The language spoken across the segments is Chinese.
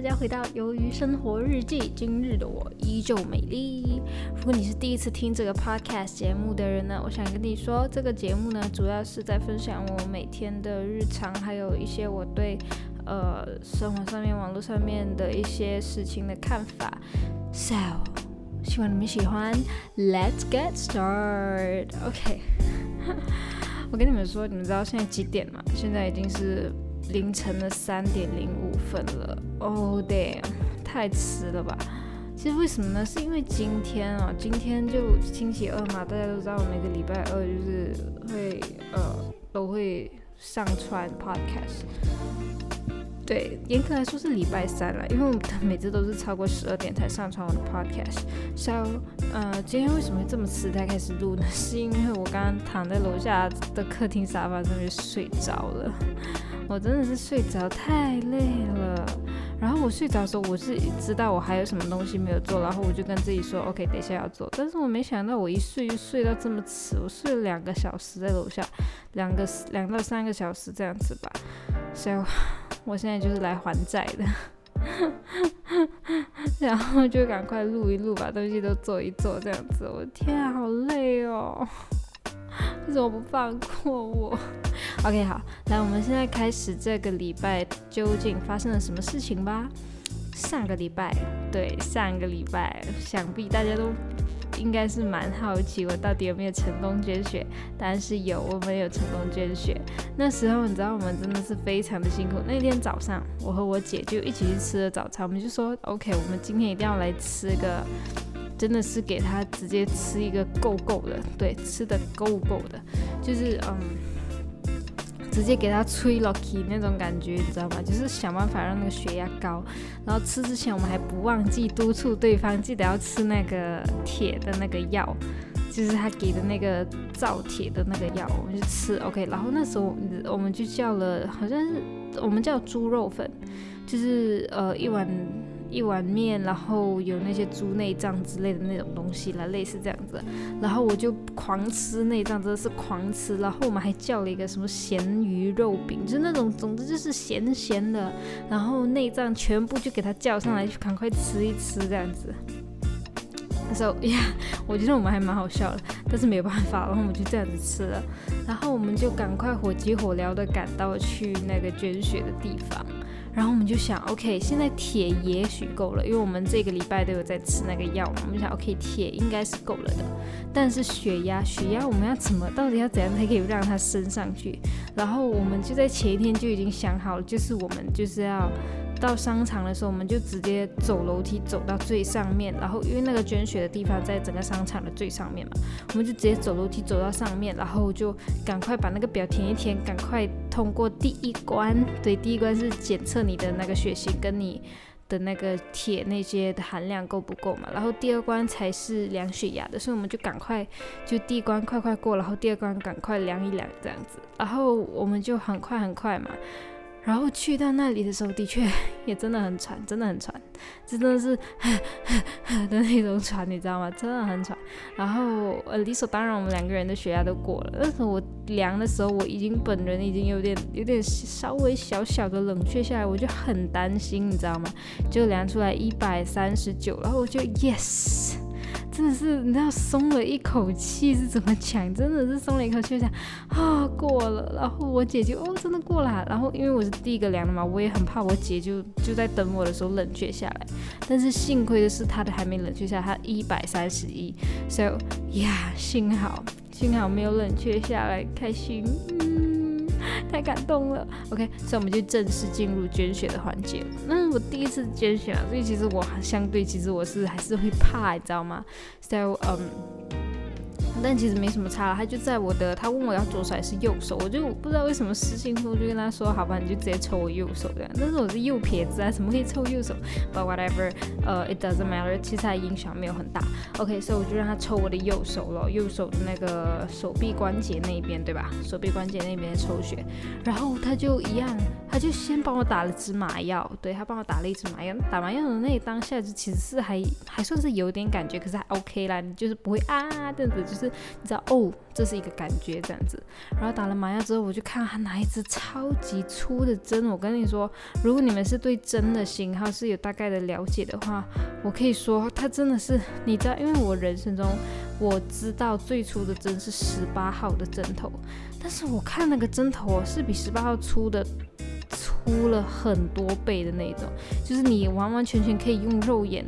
大家回到《鱿鱼生活日记》。今日的我依旧美丽。如果你是第一次听这个 podcast 节目的人呢，我想跟你说，这个节目呢，主要是在分享我每天的日常，还有一些我对呃生活上面、网络上面的一些事情的看法。So，希望你们喜欢。Let's get started. OK。我跟你们说，你们知道现在几点吗？现在已经是。凌晨的三点零五分了，Oh damn，太迟了吧？其实为什么呢？是因为今天啊，今天就星期二嘛，大家都知道我每个礼拜二就是会呃都会上传 podcast。对，严格来说是礼拜三了，因为我们每次都是超过十二点才上传我的 podcast。So，呃，今天为什么会这么迟才开始录呢？是因为我刚刚躺在楼下的客厅沙发上面睡着了。我真的是睡着太累了，然后我睡着的时候，我是知道我还有什么东西没有做，然后我就跟自己说，OK，等一下要做。但是我没想到我一睡就睡到这么迟，我睡了两个小时在楼下，两个两到三个小时这样子吧。所以我现在就是来还债的，然后就赶快录一录，把东西都做一做这样子。我天啊，好累哦。为什么不放过我？OK，好，来，我们现在开始这个礼拜究竟发生了什么事情吧。上个礼拜，对，上个礼拜，想必大家都应该是蛮好奇我到底有没有成功捐血。但是有，我们有成功捐血。那时候你知道我们真的是非常的辛苦。那天早上，我和我姐就一起去吃了早餐，我们就说 OK，我们今天一定要来吃个。真的是给他直接吃一个够够的，对，吃的够够的，就是嗯，直接给他吹 lucky 那种感觉，你知道吗？就是想办法让那个血压高。然后吃之前，我们还不忘记督促对方记得要吃那个铁的那个药，就是他给的那个造铁的那个药，我们就吃 OK。然后那时候我们就叫了，好像是我们叫猪肉粉，就是呃一碗。一碗面，然后有那些猪内脏之类的那种东西了，类似这样子。然后我就狂吃内脏，真的是狂吃。然后我们还叫了一个什么咸鱼肉饼，就是那种，总之就是咸咸的。然后内脏全部就给它叫上来，就赶快吃一吃这样子。那时候呀，我觉得我们还蛮好笑的，但是没有办法，然后我们就这样子吃了。然后我们就赶快火急火燎的赶到去那个捐血的地方。然后我们就想，OK，现在铁也许够了，因为我们这个礼拜都有在吃那个药嘛。我们想，OK，铁应该是够了的。但是血压，血压我们要怎么，到底要怎样才可以让它升上去？然后我们就在前一天就已经想好了，就是我们就是要。到商场的时候，我们就直接走楼梯走到最上面，然后因为那个捐血的地方在整个商场的最上面嘛，我们就直接走楼梯走到上面，然后就赶快把那个表填一填，赶快通过第一关。对，第一关是检测你的那个血型跟你的那个铁那些的含量够不够嘛，然后第二关才是量血压的，所以我们就赶快就第一关快快过，然后第二关赶快量一量这样子，然后我们就很快很快嘛。然后去到那里的时候，的确 也真的很喘，真的很喘，真的是 的那种喘，你知道吗？真的很喘。然后呃，理所当然，我们两个人的血压都过了。但是我量的时候，我已经本人已经有点有点稍微小小的冷却下来，我就很担心，你知道吗？就量出来一百三十九，然后我就 yes。真的是，你知道松了一口气是怎么讲？真的是松了一口气，想啊过了。然后我姐就哦真的过了。然后因为我是第一个量的嘛，我也很怕我姐就就在等我的时候冷却下来。但是幸亏的是她的还没冷却下，她一百三十一。So 呀，幸好幸好没有冷却下来，开心。太感动了，OK，所以我们就正式进入捐血的环节。那我第一次捐血啊，所以其实我相对其实我是还是会怕，你知道吗？So，嗯。但其实没什么差了，他就在我的，他问我要左手还是右手，我就不知道为什么私信说就跟他说，好吧，你就直接抽我右手这样。但是我是右撇子啊，怎么可以抽右手？But whatever，呃，it doesn't matter，其实它影响没有很大。OK，所以我就让他抽我的右手了，右手的那个手臂关节那边，对吧？手臂关节那边抽血，然后他就一样，他就先帮我打了支麻药，对他帮我打了一支麻药。打麻药的那当下就其实是还还算是有点感觉，可是还 OK 啦，你就是不会啊，这样子就是。你知道哦，这是一个感觉这样子。然后打了麻药之后，我就看他拿一支超级粗的针。我跟你说，如果你们是对针的型号是有大概的了解的话，我可以说它真的是，你知道，因为我人生中我知道最粗的针是十八号的针头，但是我看那个针头哦是比十八号粗的。粗了很多倍的那种，就是你完完全全可以用肉眼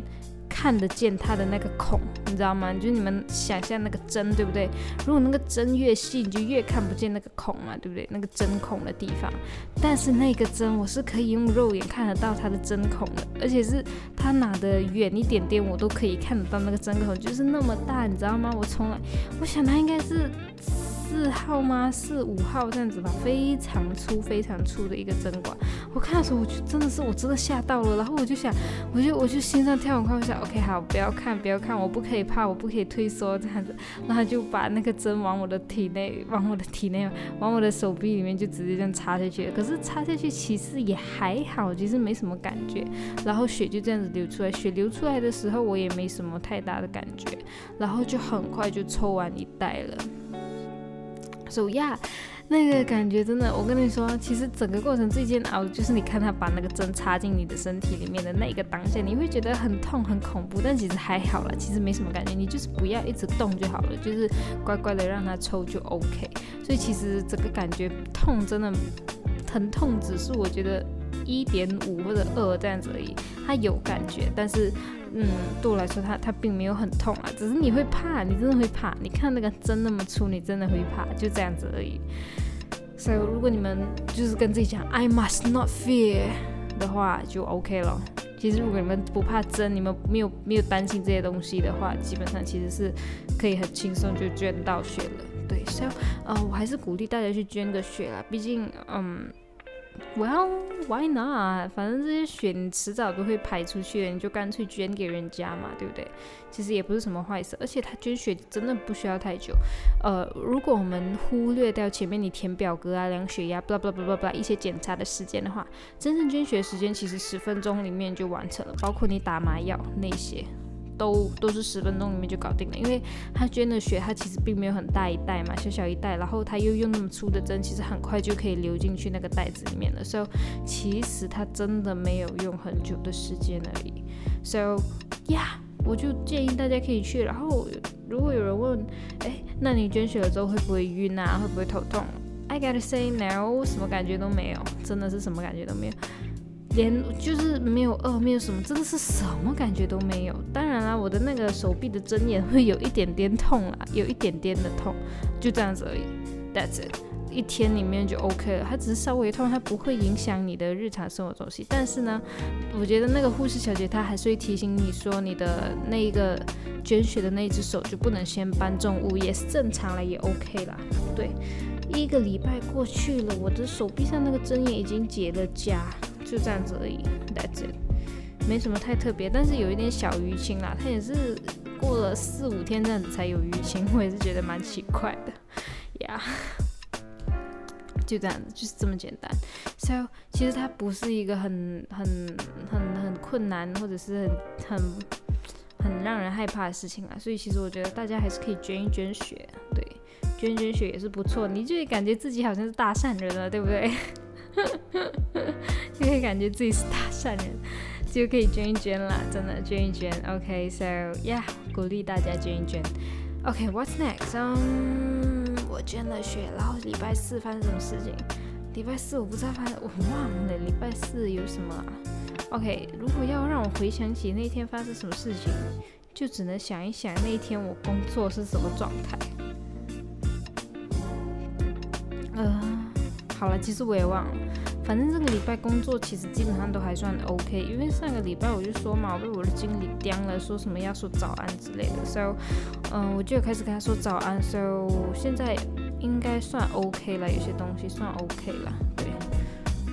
看得见它的那个孔，你知道吗？就是你们想象那个针，对不对？如果那个针越细，你就越看不见那个孔嘛，对不对？那个针孔的地方。但是那个针我是可以用肉眼看得到它的针孔的，而且是它拿的远一点点，我都可以看得到那个针孔，就是那么大，你知道吗？我从来，我想它应该是。四号吗？四五号这样子吧，非常粗、非常粗的一个针管。我看的时候，我就真的是，我真的吓到了。然后我就想，我就我就心脏跳很快，我想，OK，好，不要看，不要看，我不可以怕，我不可以退缩这样子。然后就把那个针往我的体内，往我的体内，往我的手臂里面就直接这样插下去。可是插下去其实也还好，其实没什么感觉。然后血就这样子流出来，血流出来的时候我也没什么太大的感觉，然后就很快就抽完一袋了。手呀，那个感觉真的，我跟你说，其实整个过程最煎熬的就是你看他把那个针插进你的身体里面的那个当下，你会觉得很痛很恐怖，但其实还好了，其实没什么感觉，你就是不要一直动就好了，就是乖乖的让它抽就 OK。所以其实整个感觉痛真的疼痛指数，我觉得一点五或者二这样子而已，它有感觉，但是。嗯，对我来说，它它并没有很痛啊，只是你会怕，你真的会怕。你看那个针那么粗，你真的会怕，就这样子而已。所以如果你们就是跟自己讲 I must not fear 的话，就 OK 了。其实如果你们不怕针，你们没有没有担心这些东西的话，基本上其实是可以很轻松就捐到血了。对，所以呃，我还是鼓励大家去捐个血啦，毕竟嗯。Well, why not？反正这些血你迟早都会排出去的，你就干脆捐给人家嘛，对不对？其实也不是什么坏事，而且他捐血真的不需要太久。呃，如果我们忽略掉前面你填表格啊、量血压、blah blah blah blah blah 一些检查的时间的话，真正捐血时间其实十分钟里面就完成了，包括你打麻药那些。都都是十分钟里面就搞定了，因为他捐的血，他其实并没有很大一袋嘛，小小一袋，然后他又用那么粗的针，其实很快就可以流进去那个袋子里面了。So，其实他真的没有用很久的时间而已。So，yeah，我就建议大家可以去。然后，如果有人问，哎，那你捐血了之后会不会晕啊？会不会头痛？I gotta say no，什么感觉都没有，真的是什么感觉都没有。连就是没有饿，没有什么，真的是什么感觉都没有。当然啦，我的那个手臂的针眼会有一点点痛啦，有一点点的痛，就这样子而已。That's it，一天里面就 OK 了。它只是稍微痛，它不会影响你的日常生活作息。但是呢，我觉得那个护士小姐她还是会提醒你说，你的那一个捐血的那只手就不能先搬重物，也是正常了，也 OK 啦。对，一个礼拜过去了，我的手臂上那个针眼已经结了痂。就这样子而已，That's it，没什么太特别，但是有一点小淤青啦。它也是过了四五天这样子才有淤青，我也是觉得蛮奇怪的，呀，就这样子，就是这么简单。So，其实它不是一个很很很很困难，或者是很很很让人害怕的事情啊。所以其实我觉得大家还是可以捐一捐血，对，捐捐血也是不错，你就会感觉自己好像是大善人了，对不对？就可以感觉自己是大善人，就可以捐一捐啦，真的捐一捐。OK，so yeah，鼓励大家捐一捐。OK，what's next？嗯，我捐了血，然后礼拜四发生什么事情？礼拜四我不知道发生，我忘了礼拜四有什么。OK，如果要让我回想起那天发生什么事情，就只能想一想那一天我工作是什么状态。呃。好了，其实我也忘了。反正这个礼拜工作其实基本上都还算 OK，因为上个礼拜我就说嘛，我被我的经理刁了，说什么要说早安之类的，so，嗯，我就开始跟他说早安，so 现在应该算 OK 了，有些东西算 OK 了，对。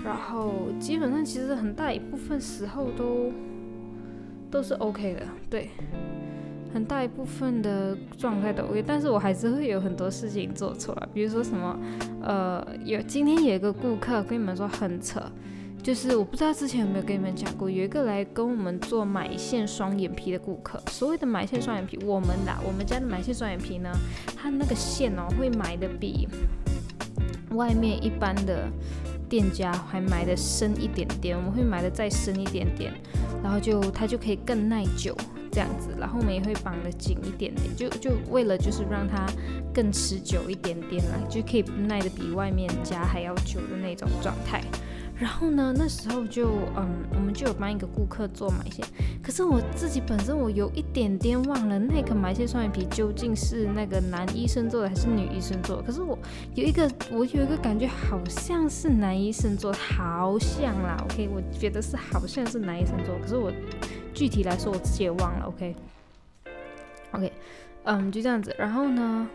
然后基本上其实很大一部分时候都都是 OK 的，对。很大一部分的状态都 OK，但是我还是会有很多事情做错了，比如说什么，呃，有今天有一个顾客跟你们说很扯，就是我不知道之前有没有跟你们讲过，有一个来跟我们做埋线双眼皮的顾客。所谓的埋线双眼皮，我们的我们家的埋线双眼皮呢，它那个线哦会埋的比外面一般的店家还埋的深一点点，我们会埋的再深一点点，然后就它就可以更耐久。这样子，然后我们也会绑得紧一点点，就就为了就是让它更持久一点点啦，就可以耐得比外面夹还要久的那种状态。然后呢，那时候就嗯，我们就有帮一个顾客做埋线，可是我自己本身我有一点点忘了那个埋线双眼皮究竟是那个男医生做的还是女医生做的。可是我有一个我有一个感觉好像是男医生做，好像啦，OK，我觉得是好像是男医生做，可是我。具体来说，我自己也忘了。OK，OK，嗯，就这样子。然后呢，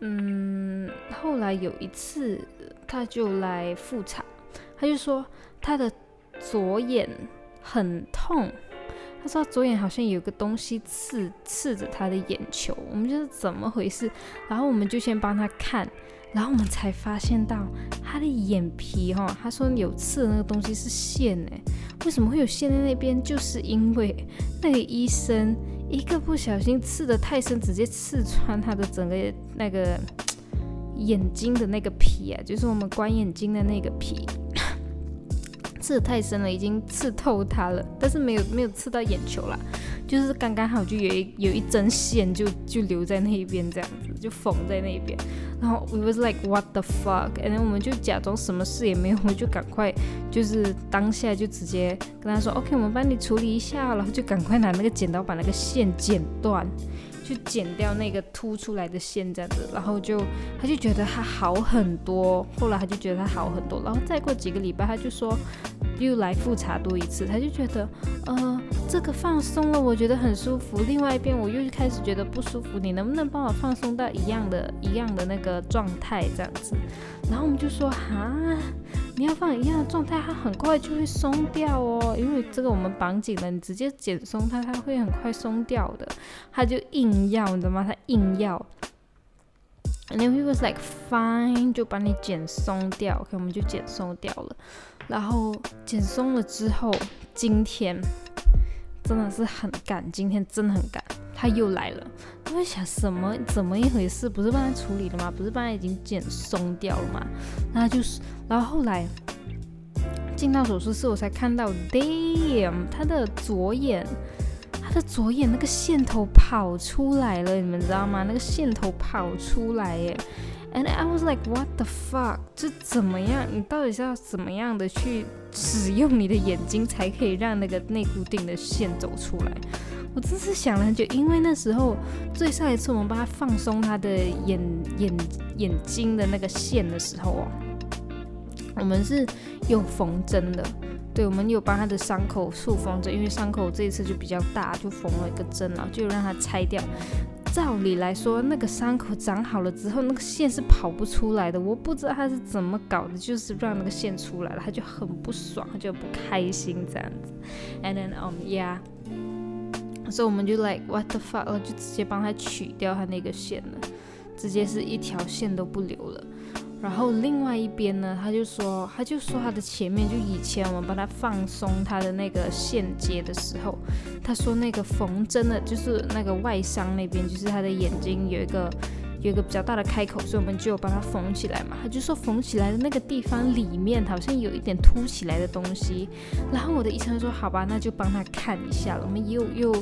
嗯，后来有一次，他就来复查，他就说他的左眼很痛，他说左眼好像有个东西刺刺着他的眼球。我们就是怎么回事？然后我们就先帮他看。然后我们才发现到他的眼皮哈，他说有刺的那个东西是线哎，为什么会有线在那边？就是因为那个医生一个不小心刺的太深，直接刺穿他的整个那个眼睛的那个皮啊，就是我们关眼睛的那个皮。刺的太深了，已经刺透它了，但是没有没有刺到眼球啦，就是刚刚好就有一有一针线就就留在那一边这样子，就缝在那边。然后 we was like what the fuck，and 我们就假装什么事也没有，我就赶快就是当下就直接跟他说 OK，我们帮你处理一下，然后就赶快拿那个剪刀把那个线剪断。去剪掉那个凸出来的线，这样子，然后就他就觉得他好很多，后来他就觉得他好很多，然后再过几个礼拜，他就说又来复查多一次，他就觉得呃这个放松了，我觉得很舒服，另外一边我又开始觉得不舒服，你能不能帮我放松到一样的一样的那个状态这样子？然后我们就说哈。你要放一样的状态，它很快就会松掉哦。因为这个我们绑紧了，你直接剪松它，它会很快松掉的。它就硬要，你知道吗？它硬要。And then he was like fine，就把你剪松掉。OK，我们就剪松掉了。然后剪松了之后，今天真的是很赶，今天真的很赶。他又来了，我在想什么怎么一回事？不是帮他处理了吗？不是帮他已经剪松掉了吗？那就是，然后后来进到手术室，我才看到，damn，他的左眼，他的左眼那个线头跑出来了，你们知道吗？那个线头跑出来耶，and I was like what the fuck？这怎么样？你到底是要怎么样的去使用你的眼睛，才可以让那个内固定的线走出来？我真是想了很久，因为那时候最上一次我们帮他放松他的眼眼眼睛的那个线的时候哦，我们是用缝针的，对，我们有帮他的伤口处缝针，因为伤口这一次就比较大，就缝了一个针然后就让他拆掉。照理来说，那个伤口长好了之后，那个线是跑不出来的。我不知道他是怎么搞的，就是让那个线出来了，他就很不爽，他就不开心这样子。And then um yeah. 所以我们就 like what the fuck，就直接帮他取掉他那个线了，直接是一条线都不留了。然后另外一边呢，他就说，他就说他的前面就以前我们帮他放松他的那个线接的时候，他说那个缝针的，就是那个外伤那边，就是他的眼睛有一个。有一个比较大的开口，所以我们就把它缝起来嘛。他就说缝起来的那个地方里面好像有一点凸起来的东西。然后我的医生说：“好吧，那就帮他看一下了。”我们又又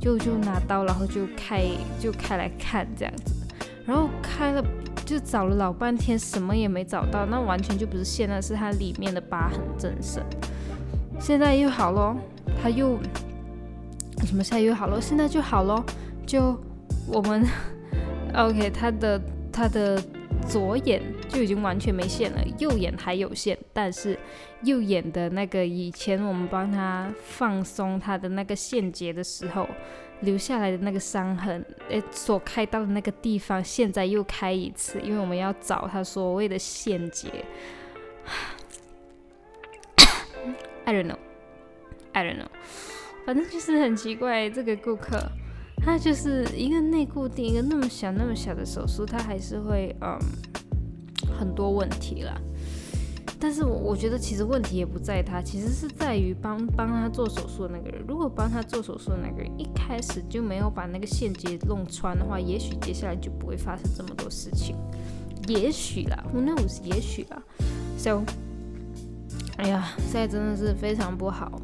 就就拿刀，然后就开就开来看这样子。然后开了就找了老半天，什么也没找到。那完全就不是线，那是它里面的疤痕增生。现在又好了，他又什么？现在又好了，现在就好了。就我们。OK，他的他的左眼就已经完全没线了，右眼还有线，但是右眼的那个以前我们帮他放松他的那个线结的时候留下来的那个伤痕，诶，所开到的那个地方，现在又开一次，因为我们要找他所谓的线结。I don't know, I don't know，反正就是很奇怪这个顾客。他就是一个内固定，一个那么小那么小的手术，他还是会嗯很多问题啦。但是我我觉得其实问题也不在他，其实是在于帮帮他做手术的那个人。如果帮他做手术的那个人一开始就没有把那个线结弄穿的话，也许接下来就不会发生这么多事情。也许啦，Who knows？也许啦。So，哎呀，现在真的是非常不好。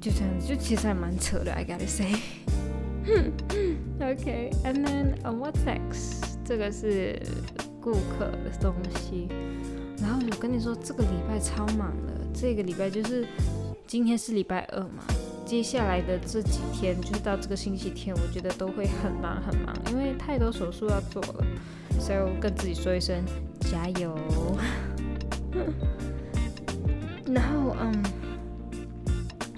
就这样子，就其实还蛮扯的，I gotta say。OK，and then what's next？这个是顾客的东西。然后我跟你说，这个礼拜超忙的。这个礼拜就是今天是礼拜二嘛，接下来的这几天，就是到这个星期天，我觉得都会很忙很忙，因为太多手术要做了。所以我跟自己说一声加油。然后嗯，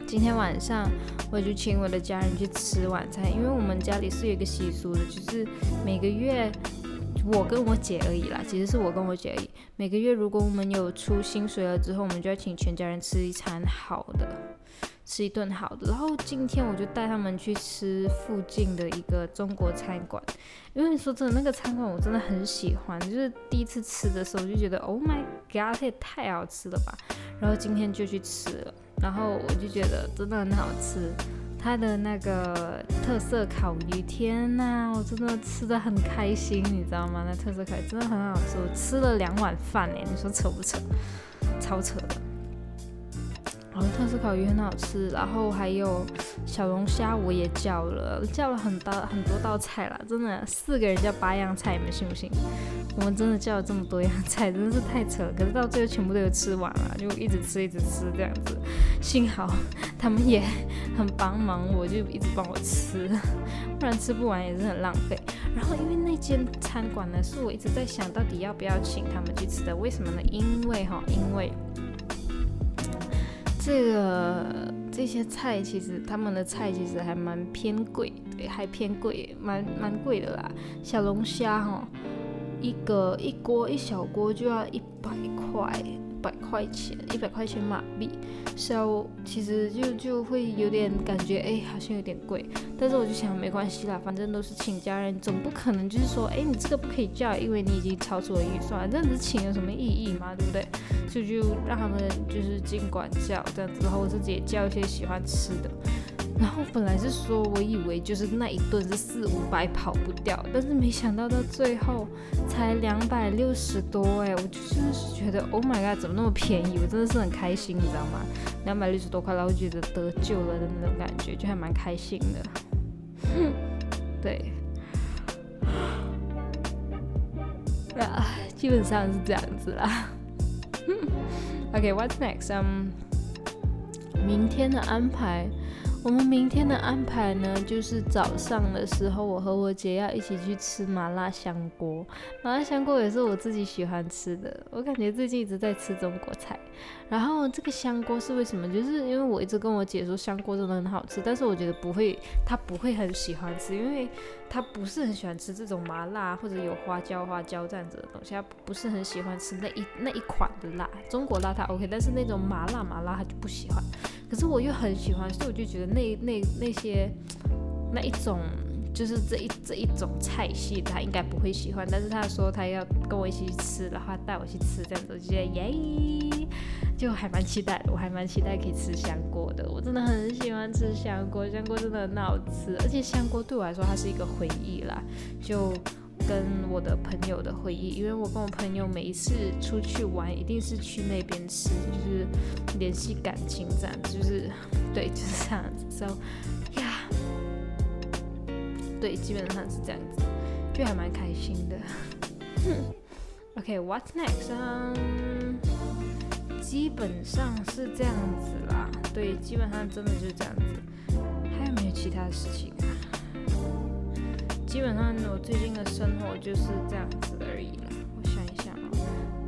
今天晚上我就请我的家人去吃晚餐，因为我们家里是有一个习俗的，就是每个月。我跟我姐而已啦，其实是我跟我姐而已。每个月如果我们有出薪水了之后，我们就要请全家人吃一餐好的，吃一顿好的。然后今天我就带他们去吃附近的一个中国餐馆，因为说真的，那个餐馆我真的很喜欢，就是第一次吃的时候我就觉得，Oh my god，这也太好吃了吧！然后今天就去吃了，然后我就觉得真的很好吃。它的那个特色烤鱼，天呐，我真的吃的很开心，你知道吗？那特色烤鱼真的很好吃，我吃了两碗饭哎，你说扯不扯？超扯的。然后特色烤鱼很好吃，然后还有小龙虾我也叫了，叫了很多很多道菜啦，真的四个人叫八样菜，你们信不信？我们真的叫了这么多样菜，真的是太扯了。可是到最后全部都有吃完了，就一直吃一直吃这样子。幸好他们也很帮忙，我就一直帮我吃，不然吃不完也是很浪费。然后因为那间餐馆呢，是我一直在想到底要不要请他们去吃的。为什么呢？因为哈，因为这个这些菜其实他们的菜其实还蛮偏贵，对，还偏贵，蛮蛮贵的啦。小龙虾哈。一个一锅一小锅就要一百块，百块钱，一百块钱马币，所以其实就就会有点感觉，哎，好像有点贵。但是我就想，没关系啦，反正都是请家人，总不可能就是说，哎，你这个不可以叫，因为你已经超出了预算，这样子请有什么意义嘛，对不对？所以就让他们就是尽管叫这样子，然后我自己也叫一些喜欢吃的。然后本来是说，我以为就是那一顿是四五百跑不掉，但是没想到到最后才两百六十多哎，我就真的是觉得 Oh my god，怎么那么便宜？我真的是很开心，你知道吗？两百六十多块，然后觉得得救了的那种感觉，就还蛮开心的。对，啊，基本上是这样子啦。OK，What's next？嗯，明天的安排。我们明天的安排呢，就是早上的时候，我和我姐要一起去吃麻辣香锅。麻辣香锅也是我自己喜欢吃的，我感觉最近一直在吃中国菜。然后这个香锅是为什么？就是因为我一直跟我姐说香锅真的很好吃，但是我觉得不会，她不会很喜欢吃，因为她不是很喜欢吃这种麻辣或者有花椒花椒这样子的东西，她不是很喜欢吃那一那一款的辣。中国辣她 OK，但是那种麻辣麻辣她就不喜欢。可是我又很喜欢，所以我就觉得那那那些那一种就是这一这一种菜系，他应该不会喜欢。但是他说他要跟我一起去吃，然后带我去吃，这样子我就觉得耶，就还蛮期待的。我还蛮期待可以吃香锅的，我真的很喜欢吃香锅，香锅真的很好吃，而且香锅对我来说它是一个回忆啦，就。跟我的朋友的回忆，因为我跟我朋友每一次出去玩，一定是去那边吃，就是联系感情这样子，就是对，就是这样子。So，呀，对，基本上是这样子，就还蛮开心的。OK，What's next？基本上是这样子啦。对，基本上真的就是这样子。还有没有其他的事情啊？基本上我最近的生活就是这样子而已啦。我想一想啊，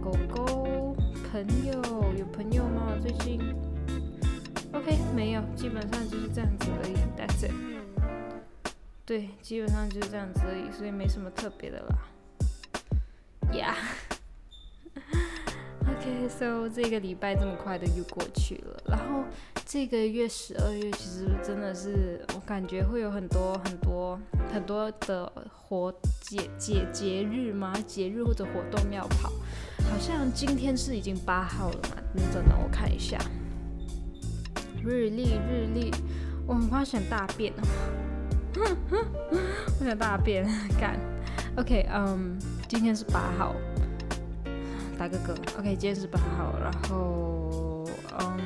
狗狗朋友有朋友吗？最近？OK，没有，基本上就是这样子而已。That's it。对，基本上就是这样子而已，所以没什么特别的啦。Yeah。OK，so 这个礼拜这么快的又过去了，然后。这个月十二月其实真的是我感觉会有很多很多很多的活节节节日吗？节日或者活动要跑，好像今天是已经八号了嘛？等等，我看一下日历日历，我很怕想大便哦，我想大便 干。OK，嗯，今天是八号，打个嗝。OK，今天是八号，然后嗯，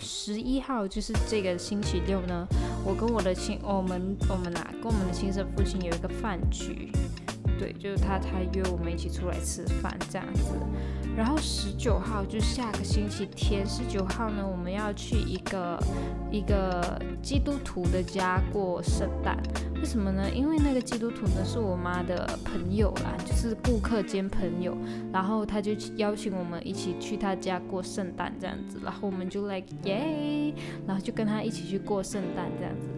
十一号就是这个星期六呢，我跟我的亲，我们我们啊，跟我们的亲生父亲有一个饭局。对，就是他，他约我们一起出来吃饭这样子。然后十九号就下个星期天，十九号呢，我们要去一个一个基督徒的家过圣诞。为什么呢？因为那个基督徒呢是我妈的朋友啦，就是顾客兼朋友。然后他就邀请我们一起去他家过圣诞这样子。然后我们就 like 耶，然后就跟他一起去过圣诞这样子。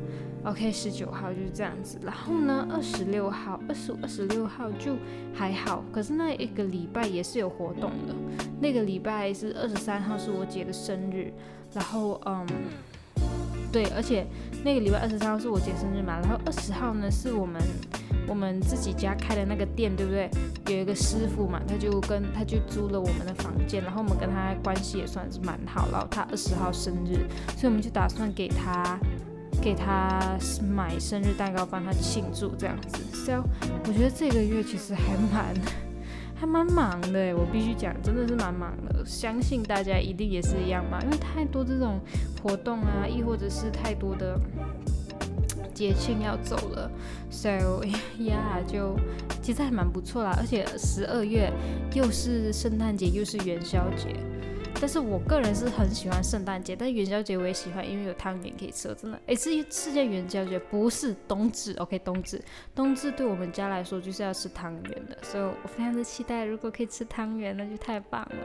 OK，十九号就是这样子，然后呢，二十六号、二十五、二十六号就还好，可是那一个礼拜也是有活动的。那个礼拜是二十三号是我姐的生日，然后嗯，对，而且那个礼拜二十三号是我姐生日嘛，然后二十号呢是我们我们自己家开的那个店，对不对？有一个师傅嘛，他就跟他就租了我们的房间，然后我们跟他关系也算是蛮好，然后他二十号生日，所以我们就打算给他。给他买生日蛋糕，帮他庆祝这样子。So，我觉得这个月其实还蛮 还蛮忙的，我必须讲，真的是蛮忙的。相信大家一定也是一样嘛，因为太多这种活动啊，亦或者是太多的节庆要走了。So，呀，就其实还蛮不错啦。而且十二月又是圣诞节，又是元宵节。但是我个人是很喜欢圣诞节，但元宵节我也喜欢，因为有汤圆可以吃。真的，哎，是世界元宵节，不是冬至。OK，冬至，冬至对我们家来说就是要吃汤圆的，所以我非常的期待，如果可以吃汤圆，那就太棒了。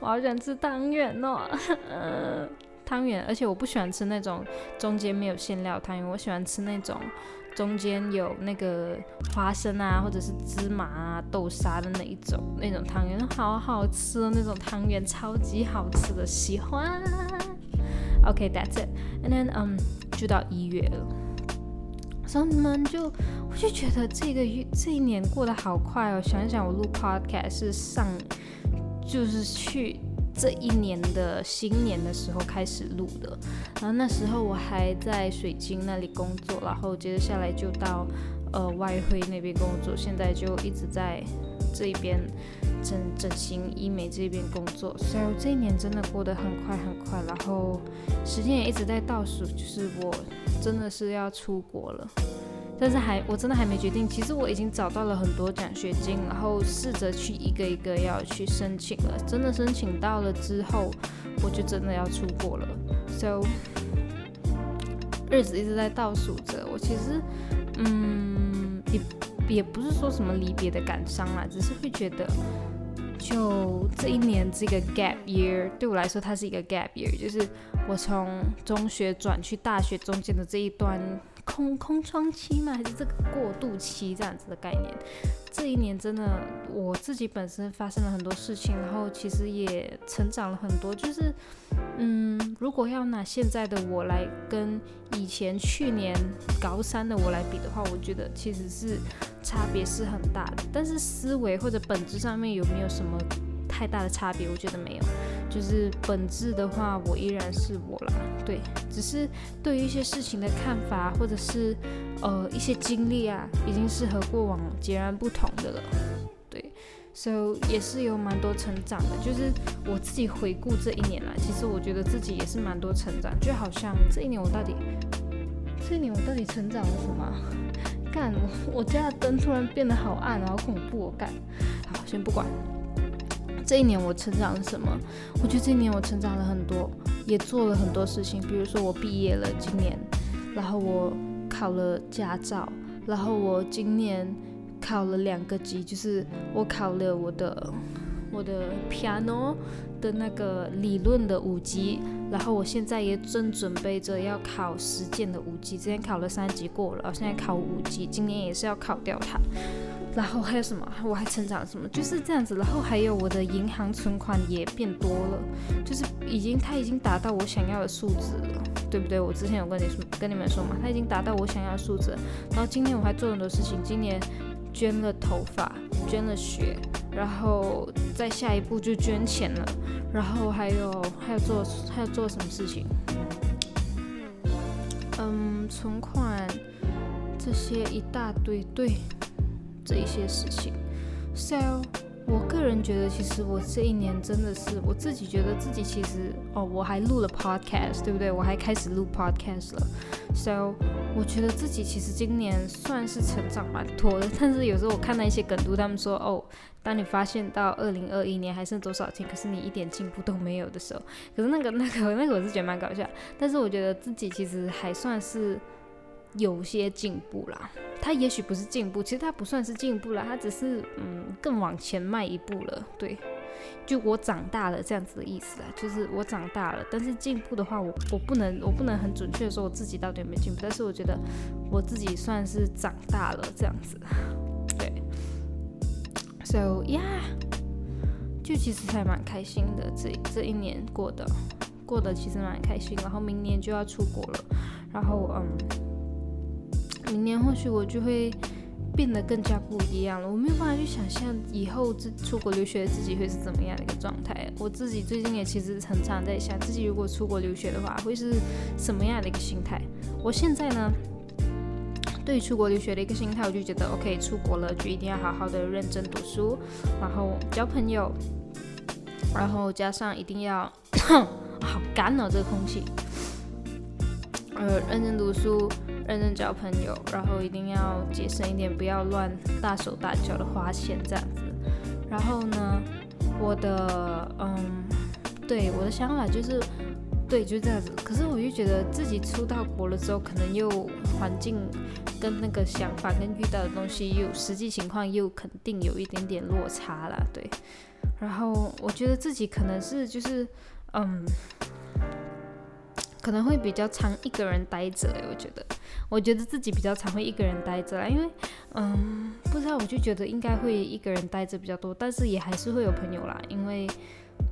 我好想吃汤圆哦，汤圆，而且我不喜欢吃那种中间没有馅料汤圆，我喜欢吃那种。中间有那个花生啊，或者是芝麻啊、豆沙的那一种那种汤圆，好好吃哦！那种汤圆超级好吃的，喜欢。OK，that's it，and then 嗯，就到一月了。所以你们就我就觉得这个月这一年过得好快哦。想想我录 podcast 是上就是去。这一年的新年的时候开始录的，然后那时候我还在水晶那里工作，然后接着下来就到呃外汇那边工作，现在就一直在这一边整整形医美这边工作，所以这一年真的过得很快很快，然后时间也一直在倒数，就是我真的是要出国了。但是还我真的还没决定。其实我已经找到了很多奖学金，然后试着去一个一个要去申请了。真的申请到了之后，我就真的要出国了。So，日子一直在倒数着。我其实，嗯，也也不是说什么离别的感伤啦，只是会觉得，就这一年这个 gap year 对我来说，它是一个 gap year，就是我从中学转去大学中间的这一段。空空窗期嘛，还是这个过渡期这样子的概念？这一年真的我自己本身发生了很多事情，然后其实也成长了很多。就是，嗯，如果要拿现在的我来跟以前去年高三的我来比的话，我觉得其实是差别是很大的。但是思维或者本质上面有没有什么太大的差别？我觉得没有。就是本质的话，我依然是我了，对，只是对于一些事情的看法，或者是呃一些经历啊，已经是和过往截然不同的了，对，so 也是有蛮多成长的。就是我自己回顾这一年来，其实我觉得自己也是蛮多成长，就好像这一年我到底，这一年我到底成长了什么？干，我家的灯突然变得好暗，好恐怖，我干，好，先不管。这一年我成长了什么？我觉得这一年我成长了很多，也做了很多事情。比如说我毕业了今年，然后我考了驾照，然后我今年考了两个级，就是我考了我的我的 piano 的那个理论的五级，然后我现在也正准备着要考实践的五级。之前考了三级过了，现在考五级，今年也是要考掉它。然后还有什么？我还成长什么？就是这样子。然后还有我的银行存款也变多了，就是已经它已经达到我想要的数字了，对不对？我之前有跟你说跟你们说嘛，它已经达到我想要的数字。然后今年我还做很多事情，今年捐了头发，捐了血，然后再下一步就捐钱了。然后还有还有做还有做什么事情？嗯，存款这些一大堆，对。这一些事情，so 我个人觉得，其实我这一年真的是我自己觉得自己其实哦，我还录了 podcast，对不对？我还开始录 podcast 了，so 我觉得自己其实今年算是成长蛮多的。但是有时候我看到一些梗图，他们说哦，当你发现到二零二一年还剩多少天，可是你一点进步都没有的时候，可是那个那个那个我是觉得蛮搞笑。但是我觉得自己其实还算是。有些进步啦，他也许不是进步，其实他不算是进步了，他只是嗯更往前迈一步了，对，就我长大了这样子的意思啊，就是我长大了，但是进步的话，我我不能我不能很准确的说我自己到底有没有进步，但是我觉得我自己算是长大了这样子，对，so yeah，就其实还蛮开心的，这这一年过的过得其实蛮开心，然后明年就要出国了，然后嗯。明年或许我就会变得更加不一样了。我没有办法去想象以后自出国留学的自己会是怎么样的一个状态。我自己最近也其实很常在想，自己如果出国留学的话，会是什么样的一个心态。我现在呢，对于出国留学的一个心态，我就觉得 OK，出国了就一定要好好的认真读书，然后交朋友，然后加上一定要 好干哦，这个空气，呃，认真读书。认真交朋友，然后一定要节省一点，不要乱大手大脚的花钱这样子。然后呢，我的嗯，对我的想法就是，对，就这样子。可是我又觉得自己出到国了之后，可能又环境跟那个想法跟遇到的东西，又实际情况又肯定有一点点落差了，对。然后我觉得自己可能是就是嗯。可能会比较常一个人待着，我觉得，我觉得自己比较常会一个人待着啦，因为，嗯，不知道，我就觉得应该会一个人待着比较多，但是也还是会有朋友啦，因为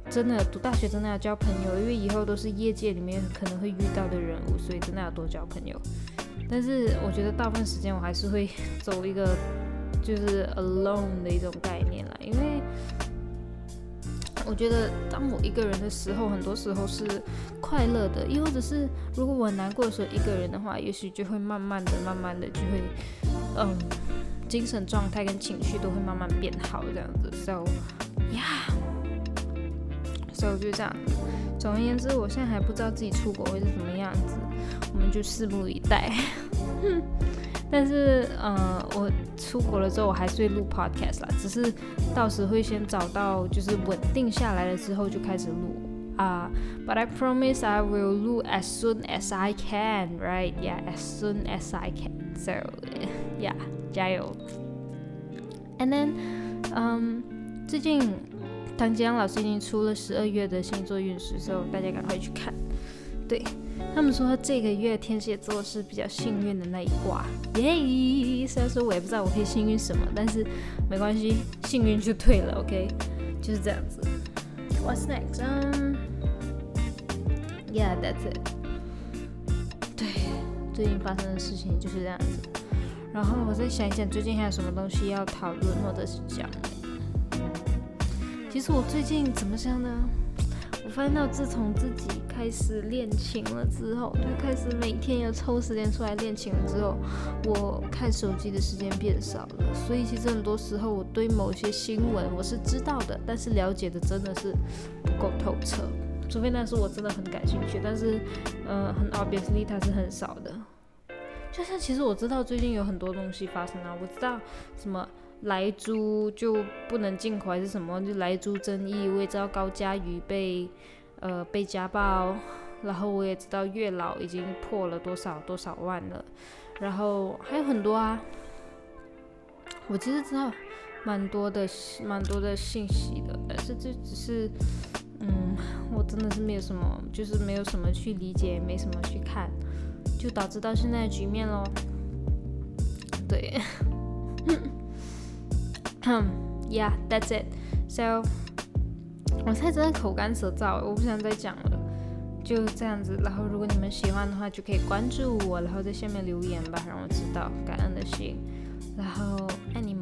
真的读大学真的要交朋友，因为以后都是业界里面可能会遇到的人物，所以真的要多交朋友。但是我觉得大部分时间我还是会走一个就是 alone 的一种概念啦，因为。我觉得当我一个人的时候，很多时候是快乐的，又或者是如果我难过的时候，一个人的话，也许就会慢慢的、慢慢的就会，嗯，精神状态跟情绪都会慢慢变好这样子。So yeah，So 就这样。总而言之，我现在还不知道自己出国会是什么样子，我们就拭目以待。但是，呃，我出国了之后，我还是会录 podcast 啦。只是到时会先找到就是稳定下来了之后就开始录啊。But I promise I will 录 as soon as I can, right? Yeah, as soon as I can. So, yeah，加油。And then，嗯，最近唐吉阳老师已经出了十二月的星座运势，所以大家赶快去看。对。他们说这个月天蝎座是比较幸运的那一卦，耶！虽然说我也不知道我可以幸运什么，但是没关系，幸运就对了，OK？就是这样子。What's next? Yeah, that's it. 对，最近发生的事情就是这样子。然后我再想一想，最近还有什么东西要讨论或者是讲？其实我最近怎么想呢？我发现到，自从自己开始练琴了之后，就开始每天要抽时间出来练琴了之后，我看手机的时间变少了。所以其实很多时候，我对某些新闻我是知道的，但是了解的真的是不够透彻。除非那是我真的很感兴趣，但是，呃，很 obviously 它是很少的。就像其实我知道最近有很多东西发生啊，我知道什么。莱猪就不能进口还是什么？就莱猪争议，我也知道高佳瑜被呃被家暴，然后我也知道月老已经破了多少多少万了，然后还有很多啊，我其实知道蛮多的蛮多的信息的，但是这只是嗯，我真的是没有什么，就是没有什么去理解，没什么去看，就导致到现在的局面咯。对。Yeah, that's it. So，我现在真的口干舌燥，我不想再讲了。就这样子，然后如果你们喜欢的话，就可以关注我，然后在下面留言吧，让我知道，感恩的心。然后爱你们。